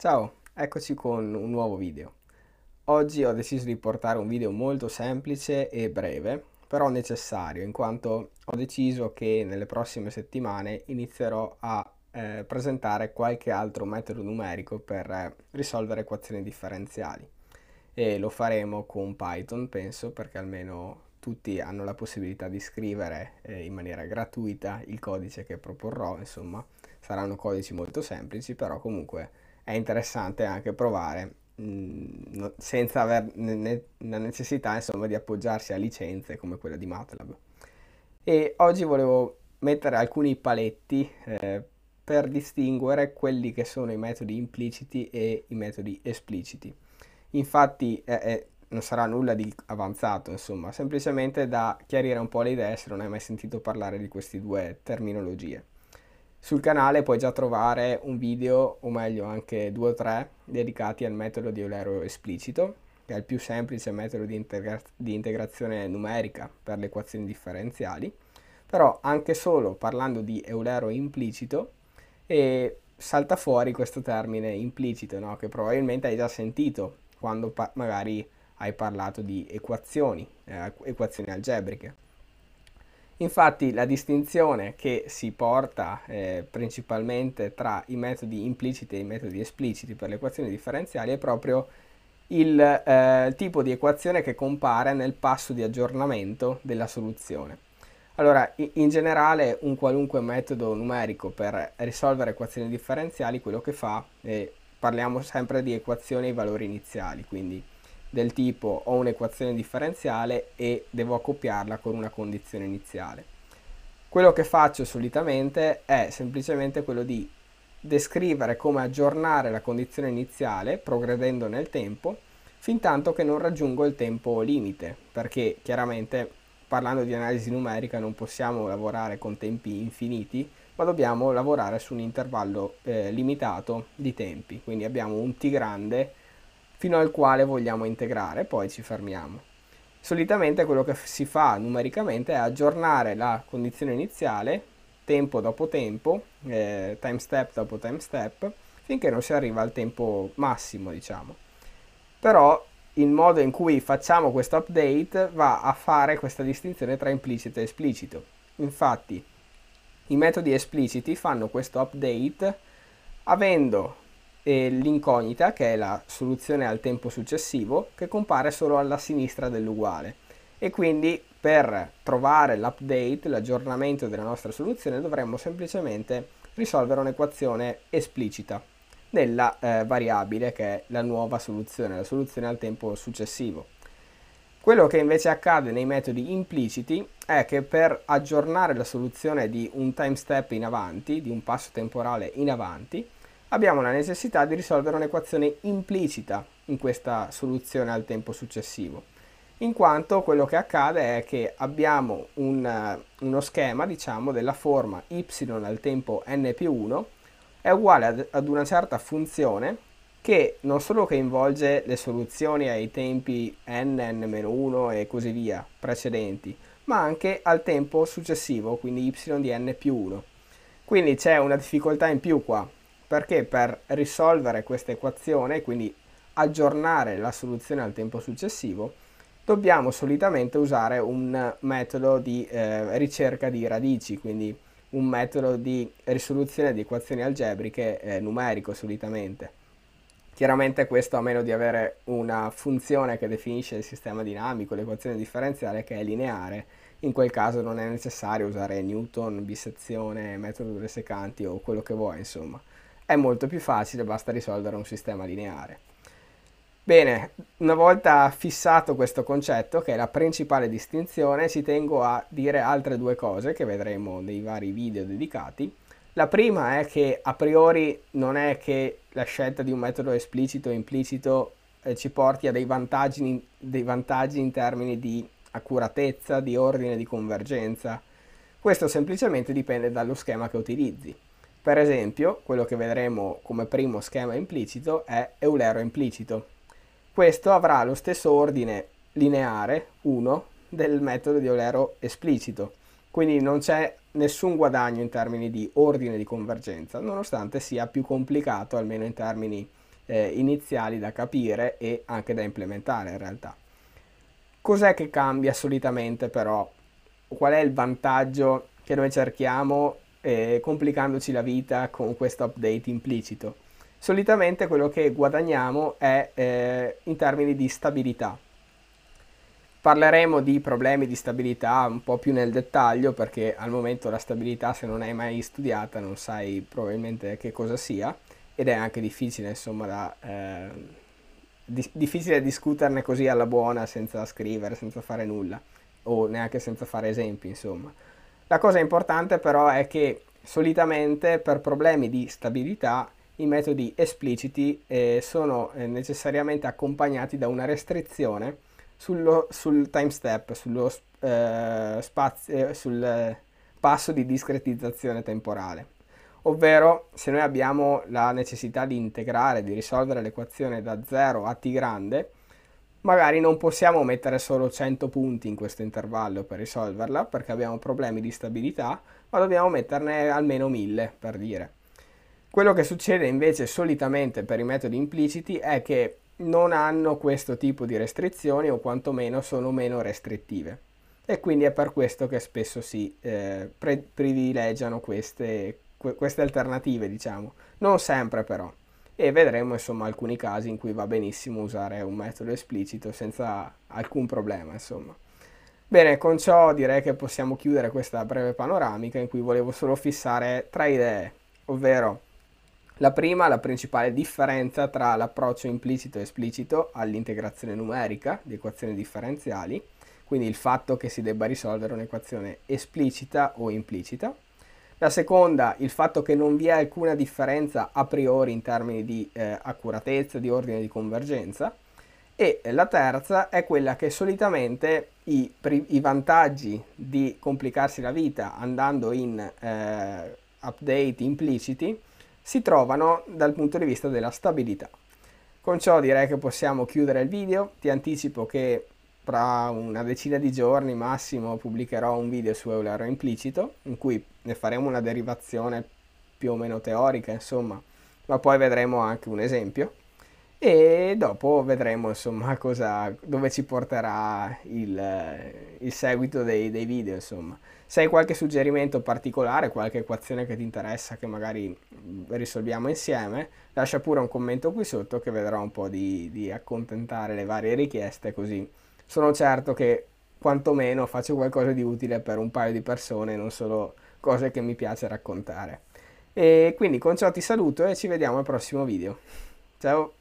Ciao, eccoci con un nuovo video. Oggi ho deciso di portare un video molto semplice e breve, però necessario, in quanto ho deciso che nelle prossime settimane inizierò a eh, presentare qualche altro metodo numerico per eh, risolvere equazioni differenziali. E lo faremo con Python, penso, perché almeno tutti hanno la possibilità di scrivere eh, in maniera gratuita il codice che proporrò, insomma, saranno codici molto semplici, però comunque è interessante anche provare mh, mm, senza avere ne- la necessità insomma di appoggiarsi a licenze come quella di MATLAB. E oggi volevo mettere alcuni paletti eh, per distinguere quelli che sono i metodi impliciti e i metodi espliciti. Infatti eh, eh, non sarà nulla di avanzato, insomma, semplicemente da chiarire un po' le idee se non hai mai sentito parlare di queste due terminologie. Sul canale puoi già trovare un video, o meglio anche due o tre, dedicati al metodo di Eulero esplicito, che è il più semplice metodo di, integra- di integrazione numerica per le equazioni differenziali. Però anche solo parlando di Eulero implicito, e salta fuori questo termine implicito, no? che probabilmente hai già sentito quando magari hai parlato di equazioni, eh, equazioni algebriche. Infatti la distinzione che si porta eh, principalmente tra i metodi impliciti e i metodi espliciti per le equazioni differenziali è proprio il eh, tipo di equazione che compare nel passo di aggiornamento della soluzione. Allora, in generale un qualunque metodo numerico per risolvere equazioni differenziali quello che fa, eh, parliamo sempre di equazioni ai valori iniziali, quindi del tipo ho un'equazione differenziale e devo accoppiarla con una condizione iniziale. Quello che faccio solitamente è semplicemente quello di descrivere come aggiornare la condizione iniziale progredendo nel tempo fin tanto che non raggiungo il tempo limite, perché chiaramente parlando di analisi numerica non possiamo lavorare con tempi infiniti, ma dobbiamo lavorare su un intervallo eh, limitato di tempi, quindi abbiamo un t grande fino al quale vogliamo integrare, poi ci fermiamo. Solitamente quello che si fa numericamente è aggiornare la condizione iniziale tempo dopo tempo, eh, time step dopo time step, finché non si arriva al tempo massimo, diciamo. Però il modo in cui facciamo questo update va a fare questa distinzione tra implicito e esplicito. Infatti, i metodi espliciti fanno questo update avendo e l'incognita, che è la soluzione al tempo successivo, che compare solo alla sinistra dell'uguale. E quindi per trovare l'update, l'aggiornamento della nostra soluzione, dovremmo semplicemente risolvere un'equazione esplicita della eh, variabile che è la nuova soluzione, la soluzione al tempo successivo. Quello che invece accade nei metodi impliciti è che per aggiornare la soluzione di un time step in avanti, di un passo temporale in avanti, abbiamo la necessità di risolvere un'equazione implicita in questa soluzione al tempo successivo, in quanto quello che accade è che abbiamo un, uno schema diciamo, della forma y al tempo n più 1 è uguale ad, ad una certa funzione che non solo coinvolge le soluzioni ai tempi n, n-1 e così via precedenti, ma anche al tempo successivo, quindi y di n più 1. Quindi c'è una difficoltà in più qua, perché per risolvere questa equazione, quindi aggiornare la soluzione al tempo successivo, dobbiamo solitamente usare un metodo di eh, ricerca di radici, quindi un metodo di risoluzione di equazioni algebriche eh, numerico solitamente. Chiaramente questo a meno di avere una funzione che definisce il sistema dinamico, l'equazione differenziale che è lineare, in quel caso non è necessario usare Newton, bisezione, metodo delle secanti o quello che vuoi, insomma è molto più facile, basta risolvere un sistema lineare. Bene, una volta fissato questo concetto, che è la principale distinzione, ci tengo a dire altre due cose che vedremo nei vari video dedicati. La prima è che a priori non è che la scelta di un metodo esplicito o implicito eh, ci porti a dei vantaggi, dei vantaggi in termini di accuratezza, di ordine, di convergenza. Questo semplicemente dipende dallo schema che utilizzi. Per esempio, quello che vedremo come primo schema implicito è Eulero implicito. Questo avrà lo stesso ordine lineare 1 del metodo di Eulero esplicito, quindi non c'è nessun guadagno in termini di ordine di convergenza, nonostante sia più complicato, almeno in termini eh, iniziali da capire e anche da implementare in realtà. Cos'è che cambia solitamente però? Qual è il vantaggio che noi cerchiamo eh, complicandoci la vita con questo update implicito? Solitamente quello che guadagniamo è eh, in termini di stabilità. Parleremo di problemi di stabilità un po' più nel dettaglio perché al momento la stabilità se non hai mai studiata non sai probabilmente che cosa sia ed è anche difficile insomma da, eh, di- difficile discuterne così alla buona senza scrivere, senza fare nulla o neanche senza fare esempi insomma. La cosa importante però è che solitamente per problemi di stabilità i metodi espliciti eh, sono eh, necessariamente accompagnati da una restrizione sullo, sul time step, sullo eh, spazio, eh, sul passo di discretizzazione temporale. Ovvero, se noi abbiamo la necessità di integrare, di risolvere l'equazione da 0 a t grande, magari non possiamo mettere solo 100 punti in questo intervallo per risolverla, perché abbiamo problemi di stabilità, ma dobbiamo metterne almeno 1000 per dire. Quello che succede invece solitamente per i metodi impliciti è che non hanno questo tipo di restrizioni o quantomeno sono meno restrittive. E quindi è per questo che spesso si eh, pre- privilegiano queste, que- queste alternative diciamo. Non sempre però e vedremo insomma alcuni casi in cui va benissimo usare un metodo esplicito senza alcun problema insomma bene con ciò direi che possiamo chiudere questa breve panoramica in cui volevo solo fissare tre idee ovvero la prima, la principale differenza tra l'approccio implicito e esplicito all'integrazione numerica di equazioni differenziali, quindi il fatto che si debba risolvere un'equazione esplicita o implicita. La seconda, il fatto che non vi è alcuna differenza a priori in termini di eh, accuratezza, di ordine di convergenza. E la terza è quella che solitamente i, i vantaggi di complicarsi la vita andando in eh, update impliciti si trovano dal punto di vista della stabilità. Con ciò direi che possiamo chiudere il video, ti anticipo che tra una decina di giorni massimo pubblicherò un video su Eulero implicito in cui ne faremo una derivazione più o meno teorica insomma, ma poi vedremo anche un esempio e dopo vedremo insomma cosa, dove ci porterà il, il seguito dei, dei video insomma. Se hai qualche suggerimento particolare, qualche equazione che ti interessa che magari risolviamo insieme, lascia pure un commento qui sotto che vedrò un po' di, di accontentare le varie richieste così sono certo che quantomeno faccio qualcosa di utile per un paio di persone, non solo cose che mi piace raccontare. E quindi con ciò ti saluto e ci vediamo al prossimo video. Ciao!